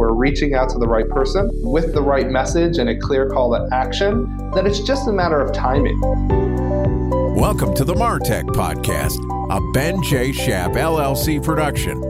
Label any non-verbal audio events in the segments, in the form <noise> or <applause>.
We're reaching out to the right person with the right message and a clear call to action, then it's just a matter of timing. Welcome to the Martech Podcast, a Ben J. Shap LLC production.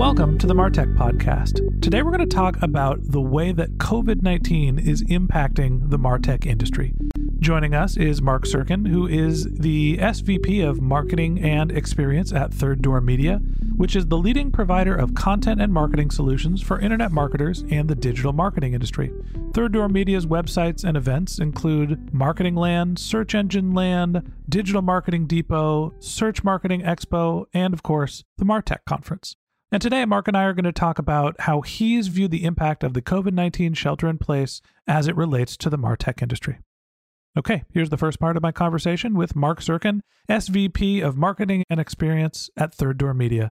Welcome to the Martech Podcast. Today we're going to talk about the way that COVID 19 is impacting the Martech industry. Joining us is Marc Sirkin, who is the SVP of Marketing and Experience at Third Door Media, which is the leading provider of content and marketing solutions for internet marketers and the digital marketing industry. Third Door Media's websites and events include Marketing Land, Search Engine Land, Digital Marketing Depot, Search Marketing Expo, and of course, the Martech Conference. And today, Marc and I are going to talk about how he's viewed the impact of the COVID 19 shelter in place as it relates to the Martech industry. Okay, here's the first part of my conversation with Marc Sirkin, SVP of Marketing and Experience at Third Door Media.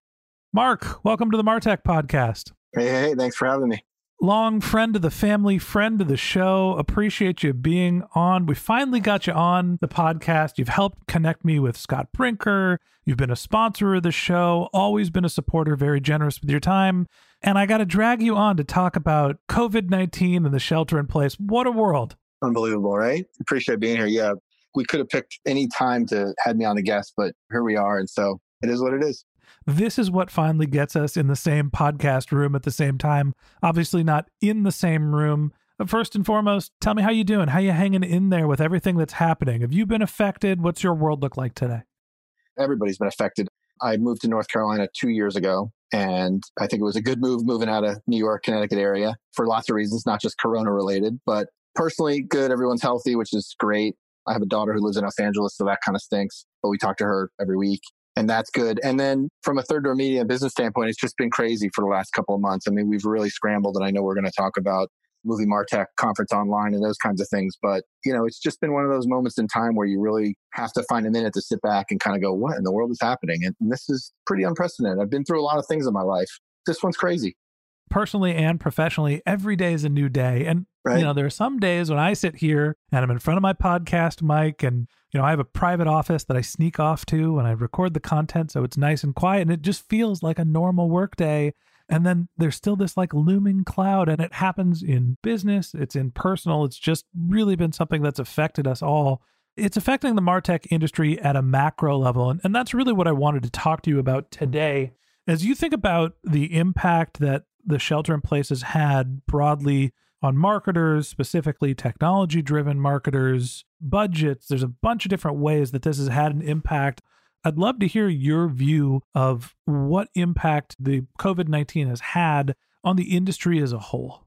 Marc, welcome to the Martech podcast. Hey, hey, thanks for having me long friend of the family, friend of the show. Appreciate you being on. We finally got you on the podcast. You've helped connect me with Scott Brinker. You've been a sponsor of the show, always been a supporter, very generous with your time. And I got to drag you on to talk about COVID 19 and the shelter in place. What a world. Unbelievable, right? Appreciate being here. Yeah. We could have picked any time to had me on the guest, but here we are. And so it is what it is. This is what finally gets us in the same podcast room at the same time. Obviously, not in the same room. First and foremost, tell me how you doing. How you hanging in there with everything that's happening? Have you been affected? What's your world look like today? Everybody's been affected. I moved to North Carolina two years ago, and I think it was a good move moving out of New York, Connecticut area for lots of reasons, not just Corona related, but personally good. Everyone's healthy, which is great. I have a daughter who lives in Los Angeles, so that kind of stinks, but we talk to her every week and that's good. And then from a third door media business standpoint, it's just been crazy for the last couple of months. I mean, we've really scrambled, and I know we're going to talk about movie Martech conference online and those kinds of things. But you know, it's just been one of those moments in time where you really have to find a minute to sit back and kind of go, "What in the world is happening?" And this is pretty unprecedented. I've been through a lot of things in my life. This one's crazy personally and professionally, every day is a new day. And, right. you know, there are some days when I sit here and I'm in front of my podcast mic and, you know, I have a private office that I sneak off to and I record the content so it's nice and quiet and it just feels like a normal work day. And then there's still this like looming cloud, and it happens in business, it's in personal. It's just really been something that's affected us all. It's affecting the Martech industry at a macro level. And, and that's really what I wanted to talk to you about today. As you think about the impact that the shelter in place has had broadly on marketers, specifically technology driven marketers, budgets. There's a bunch of different ways that this has had an impact. I'd love to hear your view of what impact the COVID 19 has had on the industry as a whole.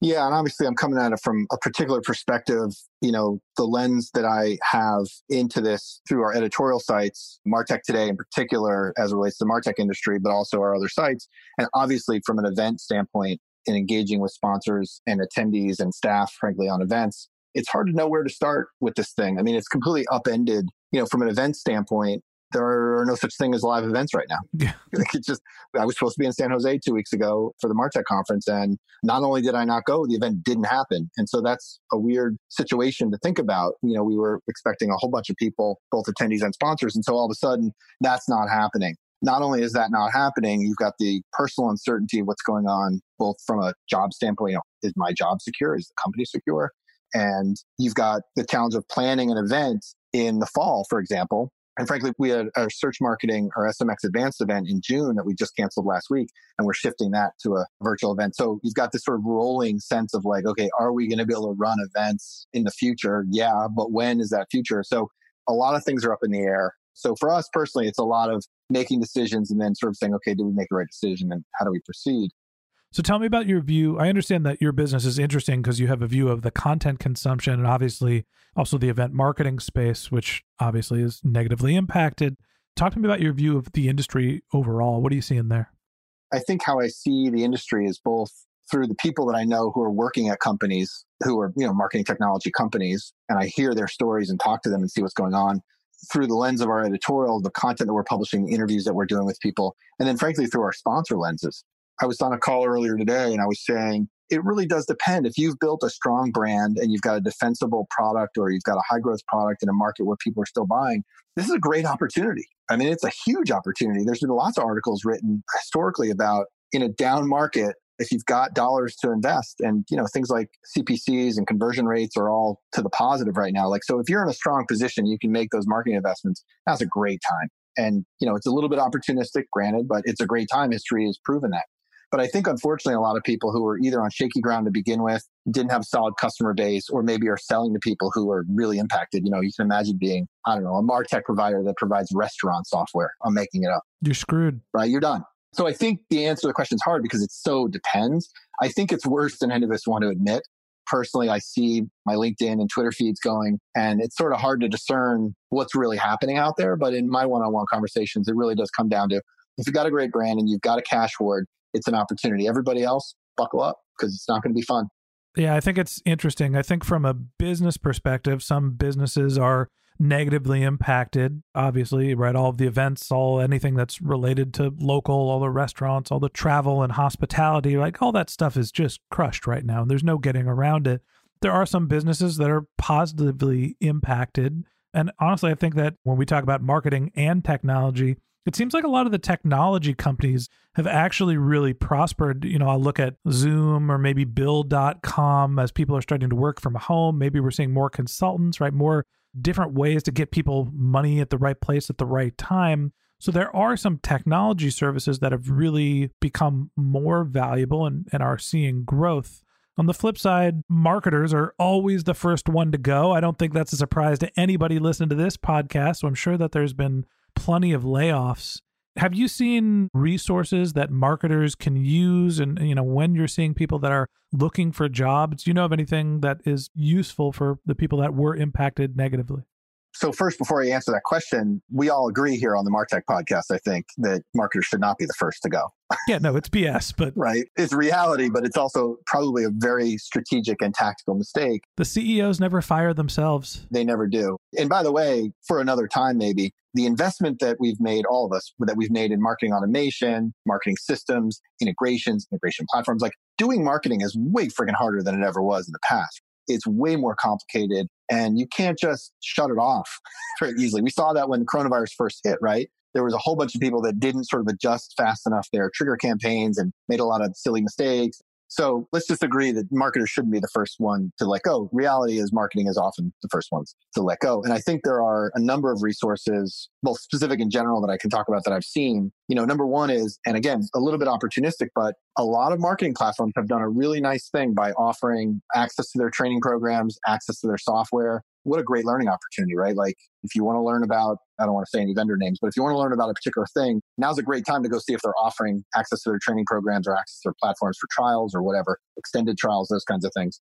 Yeah, and obviously I'm coming at it from a particular perspective, you know, the lens that I have into this through our editorial sites, Martech Today in particular, as it relates to the Martech industry, but also our other sites. And obviously from an event standpoint in engaging with sponsors and attendees and staff, frankly, on events, it's hard to know where to start with this thing. I mean, it's completely upended, you know, from an event standpoint there are no such thing as live events right now. Yeah. <laughs> it's just, I was supposed to be in San Jose two weeks ago for the Martech conference. And not only did I not go, the event didn't happen. And so that's a weird situation to think about. You know, we were expecting a whole bunch of people, both attendees and sponsors. And so all of a sudden that's not happening. Not only is that not happening, you've got the personal uncertainty of what's going on, both from a job standpoint, you know, is my job secure? Is the company secure? And you've got the challenge of planning an event in the fall, for example. And frankly, we had our search marketing, our SMX advanced event in June that we just canceled last week, and we're shifting that to a virtual event. So you've got this sort of rolling sense of like, okay, are we going to be able to run events in the future? Yeah, but when is that future? So a lot of things are up in the air. So for us personally, it's a lot of making decisions and then sort of saying, okay, did we make the right decision and how do we proceed? So tell me about your view. I understand that your business is interesting because you have a view of the content consumption and obviously also the event marketing space, which obviously is negatively impacted. Talk to me about your view of the industry overall. What are you seeing there? I think how I see the industry is both through the people that I know who are working at companies who are, you know, marketing technology companies, and I hear their stories and talk to them and see what's going on through the lens of our editorial, the content that we're publishing, the interviews that we're doing with people, and then frankly through our sponsor lenses. I was on a call earlier today and I was saying it really does depend. If you've built a strong brand and you've got a defensible product or you've got a high growth product in a market where people are still buying, this is a great opportunity. I mean, it's a huge opportunity. There's been lots of articles written historically about in a down market, if you've got dollars to invest and, you know, things like CPCs and conversion rates are all to the positive right now. Like, so if you're in a strong position, you can make those marketing investments. That's a great time. And, you know, it's a little bit opportunistic, granted, but it's a great time. History has proven that. But I think, unfortunately, a lot of people who were either on shaky ground to begin with, didn't have a solid customer base, or maybe are selling to people who are really impacted. You know, you can imagine being, I don't know, a MarTech provider that provides restaurant software. I'm making it up. You're screwed. Right? You're done. So I think the answer to the question is hard because it so depends. I think it's worse than any of us want to admit. Personally, I see my LinkedIn and Twitter feeds going, and it's sort of hard to discern what's really happening out there. But in my one on one conversations, it really does come down to if you've got a great brand and you've got a cash hoard, it's an opportunity. Everybody else, buckle up because it's not going to be fun. Yeah, I think it's interesting. I think from a business perspective, some businesses are negatively impacted. Obviously, right? All of the events, all anything that's related to local, all the restaurants, all the travel and hospitality, like all that stuff is just crushed right now. And there's no getting around it. There are some businesses that are positively impacted. And honestly, I think that when we talk about marketing and technology, it seems like a lot of the technology companies have actually really prospered. You know, I'll look at Zoom or maybe Bill.com as people are starting to work from home. Maybe we're seeing more consultants, right? More different ways to get people money at the right place at the right time. So there are some technology services that have really become more valuable and, and are seeing growth. On the flip side, marketers are always the first one to go. I don't think that's a surprise to anybody listening to this podcast. So I'm sure that there's been plenty of layoffs. Have you seen resources that marketers can use and you know when you're seeing people that are looking for jobs, do you know of anything that is useful for the people that were impacted negatively? So first, before I answer that question, we all agree here on the Martech podcast, I think, that marketers should not be the first to go. <laughs> yeah, no, it's BS, but right. It's reality, but it's also probably a very strategic and tactical mistake. The CEOs never fire themselves. They never do. And by the way, for another time, maybe the investment that we've made, all of us, that we've made in marketing automation, marketing systems, integrations, integration platforms, like doing marketing is way freaking harder than it ever was in the past. It's way more complicated and you can't just shut it off <laughs> very easily. We saw that when coronavirus first hit, right? There was a whole bunch of people that didn't sort of adjust fast enough their trigger campaigns and made a lot of silly mistakes. So let's just agree that marketers shouldn't be the first one to let go. Reality is marketing is often the first ones to let go. And I think there are a number of resources, both specific and general that I can talk about that I've seen. You know, number one is, and again, a little bit opportunistic, but a lot of marketing platforms have done a really nice thing by offering access to their training programs, access to their software, what a great learning opportunity, right? Like if you want to learn about, I don't want to say any vendor names, but if you want to learn about a particular thing, now's a great time to go see if they're offering access to their training programs or access to their platforms for trials or whatever, extended trials, those kinds of things.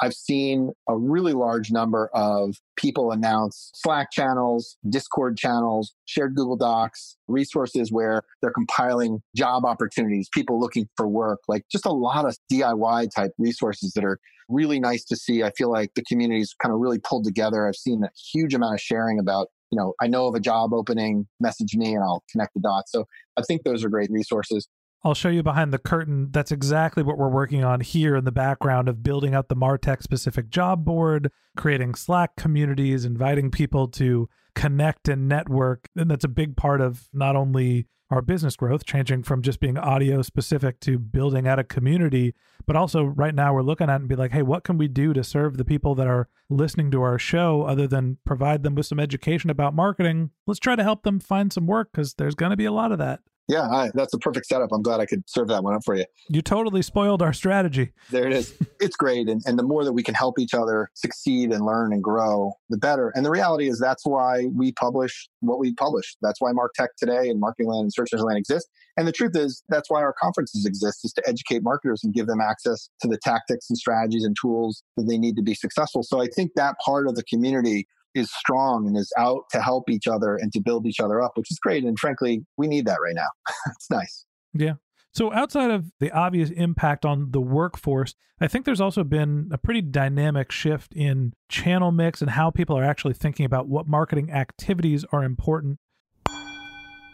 I've seen a really large number of people announce Slack channels, Discord channels, shared Google Docs, resources where they're compiling job opportunities, people looking for work, like just a lot of DIY type resources that are really nice to see. I feel like the community's kind of really pulled together. I've seen a huge amount of sharing about you know, I know of a job opening, message me and I'll connect the dots. So I think those are great resources. I'll show you behind the curtain. That's exactly what we're working on here in the background of building out the Martech specific job board, creating Slack communities, inviting people to connect and network. And that's a big part of not only our business growth, changing from just being audio specific to building out a community, but also right now we're looking at and be like, hey, what can we do to serve the people that are listening to our show other than provide them with some education about marketing? Let's try to help them find some work because there's going to be a lot of that. Yeah, I, that's a perfect setup. I'm glad I could serve that one up for you. You totally spoiled our strategy. There it is. <laughs> it's great. And, and the more that we can help each other succeed and learn and grow, the better. And the reality is that's why we publish what we publish. That's why Martech Today and Marketing Land and Search Engine Land exist. And the truth is that's why our conferences exist is to educate marketers and give them access to the tactics and strategies and tools that they need to be successful. So I think that part of the community is strong and is out to help each other and to build each other up, which is great. And frankly, we need that right now. <laughs> it's nice. Yeah. So, outside of the obvious impact on the workforce, I think there's also been a pretty dynamic shift in channel mix and how people are actually thinking about what marketing activities are important.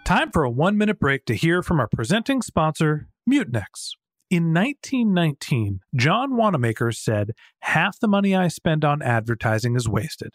Time for a one minute break to hear from our presenting sponsor, Mutinex. In 1919, John Wanamaker said, Half the money I spend on advertising is wasted.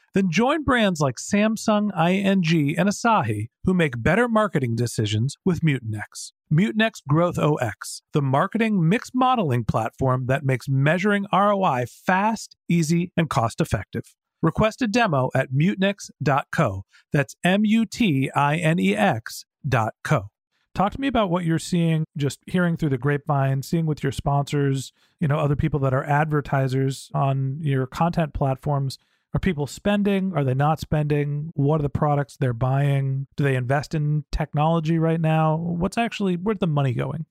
Then join brands like Samsung, ING, and Asahi who make better marketing decisions with Mutinex. Mutinex Growth OS, the marketing mix modeling platform that makes measuring ROI fast, easy, and cost effective. Request a demo at mutinex.co. That's M U T I N E X.co. Talk to me about what you're seeing, just hearing through the grapevine, seeing with your sponsors, you know, other people that are advertisers on your content platforms. Are people spending? Are they not spending? What are the products they're buying? Do they invest in technology right now? What's actually, where's the money going?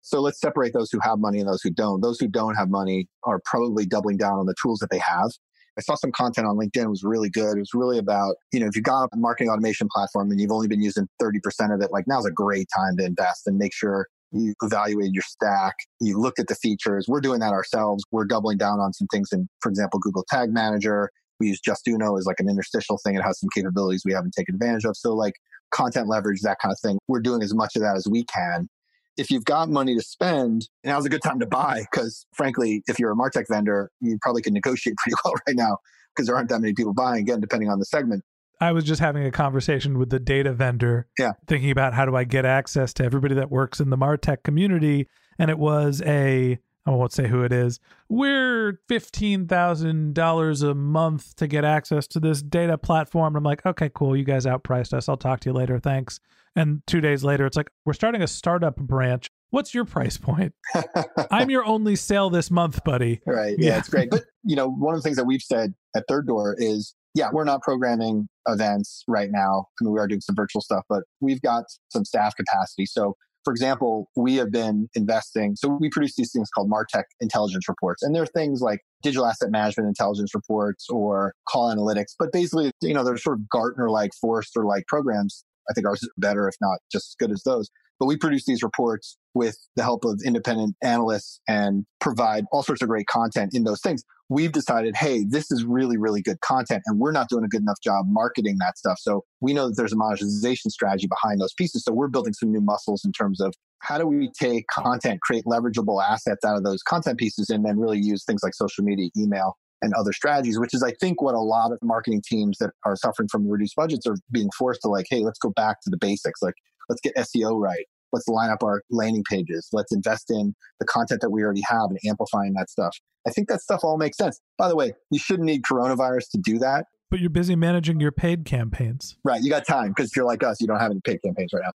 So let's separate those who have money and those who don't. Those who don't have money are probably doubling down on the tools that they have. I saw some content on LinkedIn. It was really good. It was really about, you know, if you've got a marketing automation platform and you've only been using 30% of it, like now's a great time to invest and make sure you evaluated your stack, you looked at the features. We're doing that ourselves. We're doubling down on some things in, for example, Google Tag Manager. We use Justuno as like an interstitial thing. It has some capabilities we haven't taken advantage of. So like content leverage, that kind of thing. We're doing as much of that as we can. If you've got money to spend, now's a good time to buy because frankly, if you're a Martech vendor, you probably can negotiate <laughs> pretty well right now because there aren't that many people buying again, depending on the segment. I was just having a conversation with the data vendor, yeah. thinking about how do I get access to everybody that works in the Martech community. And it was a I won't say who it is. We're $15,000 a month to get access to this data platform. I'm like, okay, cool. You guys outpriced us. I'll talk to you later. Thanks. And two days later, it's like, we're starting a startup branch. What's your price point? <laughs> I'm your only sale this month, buddy. Right. Yeah, yeah, it's great. But, you know, one of the things that we've said at Third Door is, yeah, we're not programming events right now. I mean, we are doing some virtual stuff, but we've got some staff capacity. So for example, we have been investing. So we produce these things called Martech intelligence reports. And they're things like digital asset management intelligence reports or call analytics. But basically, you know, they're sort of Gartner like, Forrester like programs. I think ours is better, if not just as good as those. But we produce these reports with the help of independent analysts and provide all sorts of great content in those things. We've decided, hey, this is really, really good content, and we're not doing a good enough job marketing that stuff. So we know that there's a monetization strategy behind those pieces. So we're building some new muscles in terms of how do we take content, create leverageable assets out of those content pieces, and then really use things like social media, email, and other strategies, which is, I think, what a lot of marketing teams that are suffering from reduced budgets are being forced to like, hey, let's go back to the basics. Like, let's get SEO right. Let's line up our landing pages. Let's invest in the content that we already have and amplifying that stuff. I think that stuff all makes sense. By the way, you shouldn't need coronavirus to do that. But you're busy managing your paid campaigns. Right. You got time because you're like us, you don't have any paid campaigns right now.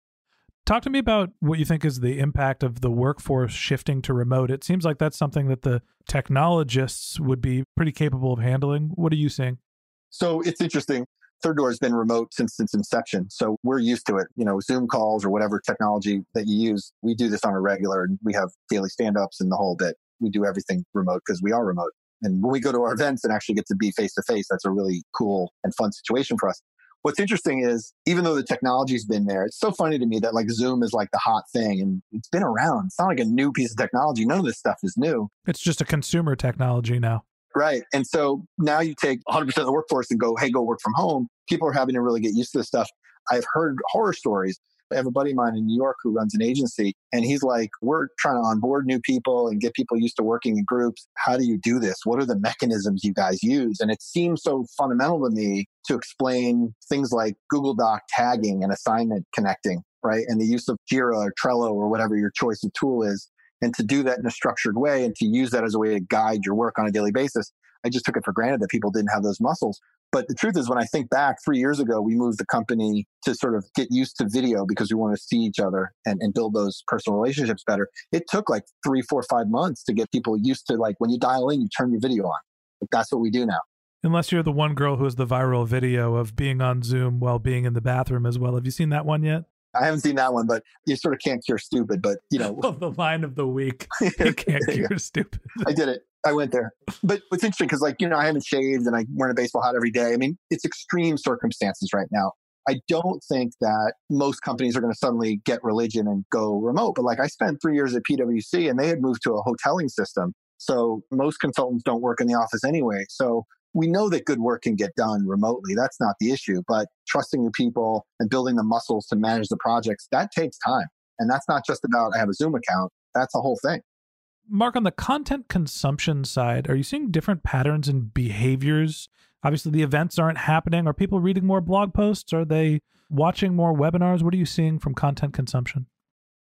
Talk to me about what you think is the impact of the workforce shifting to remote. It seems like that's something that the technologists would be pretty capable of handling. What are you seeing? So it's interesting. Third Door has been remote since its inception. So we're used to it. You know, Zoom calls or whatever technology that you use, we do this on a regular. We have daily stand ups and the whole bit. We do everything remote because we are remote. And when we go to our events and actually get to be face to face, that's a really cool and fun situation for us. What's interesting is even though the technology's been there, it's so funny to me that like Zoom is like the hot thing and it's been around. It's not like a new piece of technology. None of this stuff is new. It's just a consumer technology now. Right. And so now you take 100% of the workforce and go, hey, go work from home. People are having to really get used to this stuff. I've heard horror stories I have a buddy of mine in New York who runs an agency, and he's like, We're trying to onboard new people and get people used to working in groups. How do you do this? What are the mechanisms you guys use? And it seems so fundamental to me to explain things like Google Doc tagging and assignment connecting, right? And the use of Jira or Trello or whatever your choice of tool is. And to do that in a structured way and to use that as a way to guide your work on a daily basis. I just took it for granted that people didn't have those muscles. But the truth is, when I think back three years ago, we moved the company to sort of get used to video because we want to see each other and, and build those personal relationships better. It took like three, four, five months to get people used to like when you dial in, you turn your video on. Like, that's what we do now. Unless you're the one girl who has the viral video of being on Zoom while being in the bathroom as well. Have you seen that one yet? I haven't seen that one, but you sort of can't cure stupid. But you know, <laughs> the line of the week, <laughs> you can't cure yeah. stupid. I did it. I went there. But what's interesting because, like, you know, I haven't shaved and I wear a baseball hat every day. I mean, it's extreme circumstances right now. I don't think that most companies are going to suddenly get religion and go remote. But like, I spent three years at PwC and they had moved to a hoteling system. So most consultants don't work in the office anyway. So we know that good work can get done remotely. That's not the issue. But trusting your people and building the muscles to manage the projects, that takes time. And that's not just about I have a Zoom account. That's a whole thing. Marc, on the content consumption side, are you seeing different patterns and behaviors? Obviously, the events aren't happening. Are people reading more blog posts? Are they watching more webinars? What are you seeing from content consumption?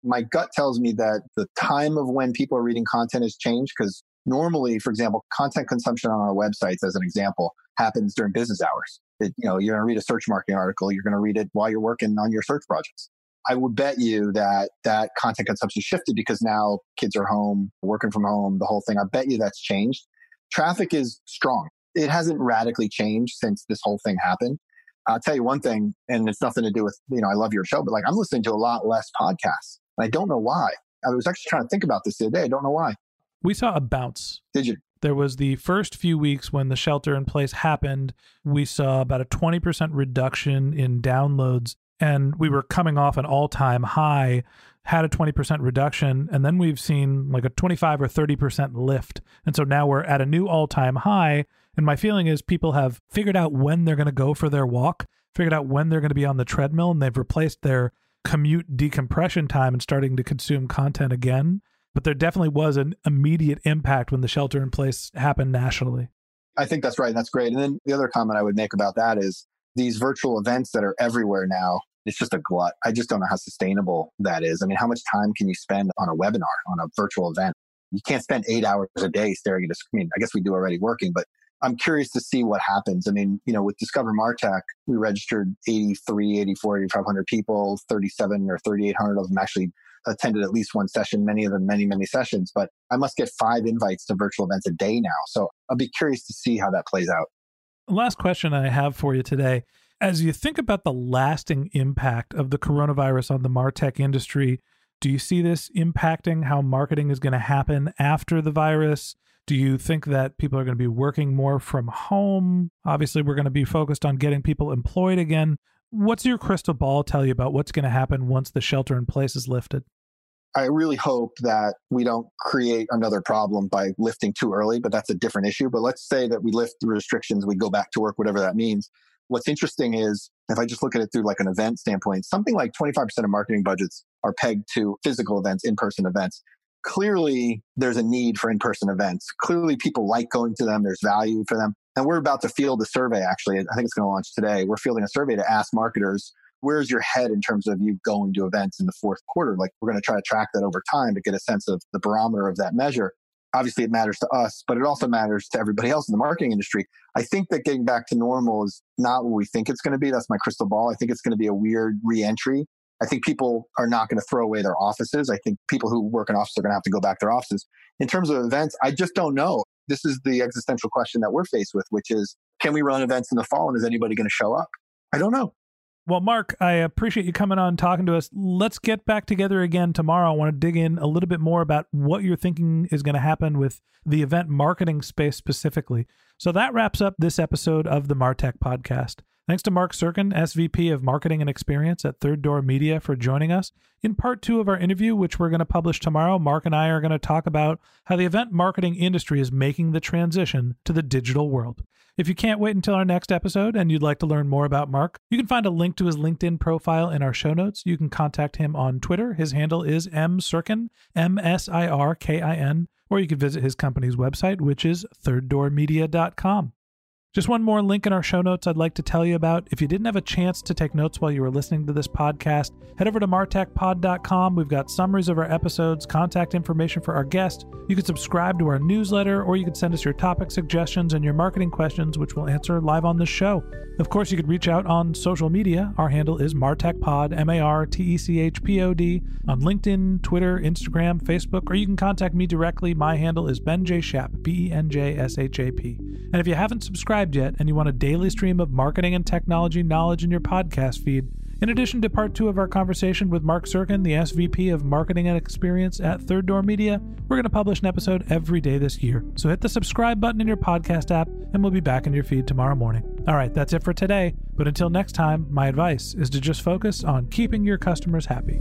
My gut tells me that the time of when people are reading content has changed because normally, for example, content consumption on our websites, as an example, happens during business hours. It, you know, you're going to read a search marketing article. You're going to read it while you're working on your search projects. I would bet you that that content consumption shifted because now kids are home, working from home, the whole thing. I bet you that's changed. Traffic is strong. It hasn't radically changed since this whole thing happened. I'll tell you one thing, and it's nothing to do with, you know, I love your show, but like I'm listening to a lot less podcasts. And I don't know why. I was actually trying to think about this the other day. I don't know why. We saw a bounce. Did you? There was the first few weeks when the shelter in place happened. We saw about a 20% reduction in downloads and we were coming off an all-time high had a 20% reduction and then we've seen like a 25 or 30% lift and so now we're at a new all-time high and my feeling is people have figured out when they're going to go for their walk figured out when they're going to be on the treadmill and they've replaced their commute decompression time and starting to consume content again but there definitely was an immediate impact when the shelter in place happened nationally i think that's right that's great and then the other comment i would make about that is these virtual events that are everywhere now, it's just a glut. I just don't know how sustainable that is. I mean, how much time can you spend on a webinar, on a virtual event? You can't spend eight hours a day staring at a screen. I guess we do already working, but I'm curious to see what happens. I mean, you know, with Discover Martech, we registered 83, 84, 8,500 people, 37 or 3,800 of them actually attended at least one session, many of them many, many sessions. But I must get five invites to virtual events a day now. So I'll be curious to see how that plays out. Last question I have for you today. As you think about the lasting impact of the coronavirus on the Martech industry, do you see this impacting how marketing is going to happen after the virus? Do you think that people are going to be working more from home? Obviously, we're going to be focused on getting people employed again. What's your crystal ball tell you about what's going to happen once the shelter in place is lifted? I really hope that we don't create another problem by lifting too early, but that's a different issue. But let's say that we lift the restrictions, we go back to work, whatever that means. What's interesting is if I just look at it through like an event standpoint, something like 25% of marketing budgets are pegged to physical events, in person events. Clearly, there's a need for in person events. Clearly, people like going to them, there's value for them. And we're about to field a survey, actually. I think it's going to launch today. We're fielding a survey to ask marketers where's your head in terms of you going to events in the fourth quarter? Like we're going to try to track that over time to get a sense of the barometer of that measure. Obviously, it matters to us, but it also matters to everybody else in the marketing industry. I think that getting back to normal is not what we think it's going to be. That's my crystal ball. I think it's going to be a weird reentry. I think people are not going to throw away their offices. I think people who work in offices are going to have to go back to their offices. In terms of events, I just don't know. This is the existential question that we're faced with, which is can we run events in the fall and is anybody going to show up? I don't know. Well, Marc, I appreciate you coming on talking to us. Let's get back together again tomorrow. I want to dig in a little bit more about what you're thinking is going to happen with the event marketing space specifically. So that wraps up this episode of the Martech podcast. Thanks to Marc Sirkin, SVP of Marketing and Experience at Third Door Media, for joining us. In part two of our interview, which we're going to publish tomorrow, Marc and I are going to talk about how the event marketing industry is making the transition to the digital world. If you can't wait until our next episode and you'd like to learn more about Marc, you can find a link to his LinkedIn profile in our show notes. You can contact him on Twitter. His handle is M Sirkin, M S I R K I N, or you can visit his company's website, which is thirddoormedia.com. Just one more link in our show notes I'd like to tell you about. If you didn't have a chance to take notes while you were listening to this podcast, head over to martechpod.com. We've got summaries of our episodes, contact information for our guest. You can subscribe to our newsletter, or you can send us your topic suggestions and your marketing questions, which we'll answer live on the show. Of course, you could reach out on social media. Our handle is martechpod, M A R T E C H P O D, on LinkedIn, Twitter, Instagram, Facebook, or you can contact me directly. My handle is Ben J. Shap, B E N J S H A P. And if you haven't subscribed yet and you want a daily stream of marketing and technology knowledge in your podcast feed, in addition to part two of our conversation with Marc Sirkin, the SVP of Marketing and Experience at Third Door Media, we're going to publish an episode every day this year. So hit the subscribe button in your podcast app, and we'll be back in your feed tomorrow morning. All right, that's it for today. But until next time, my advice is to just focus on keeping your customers happy.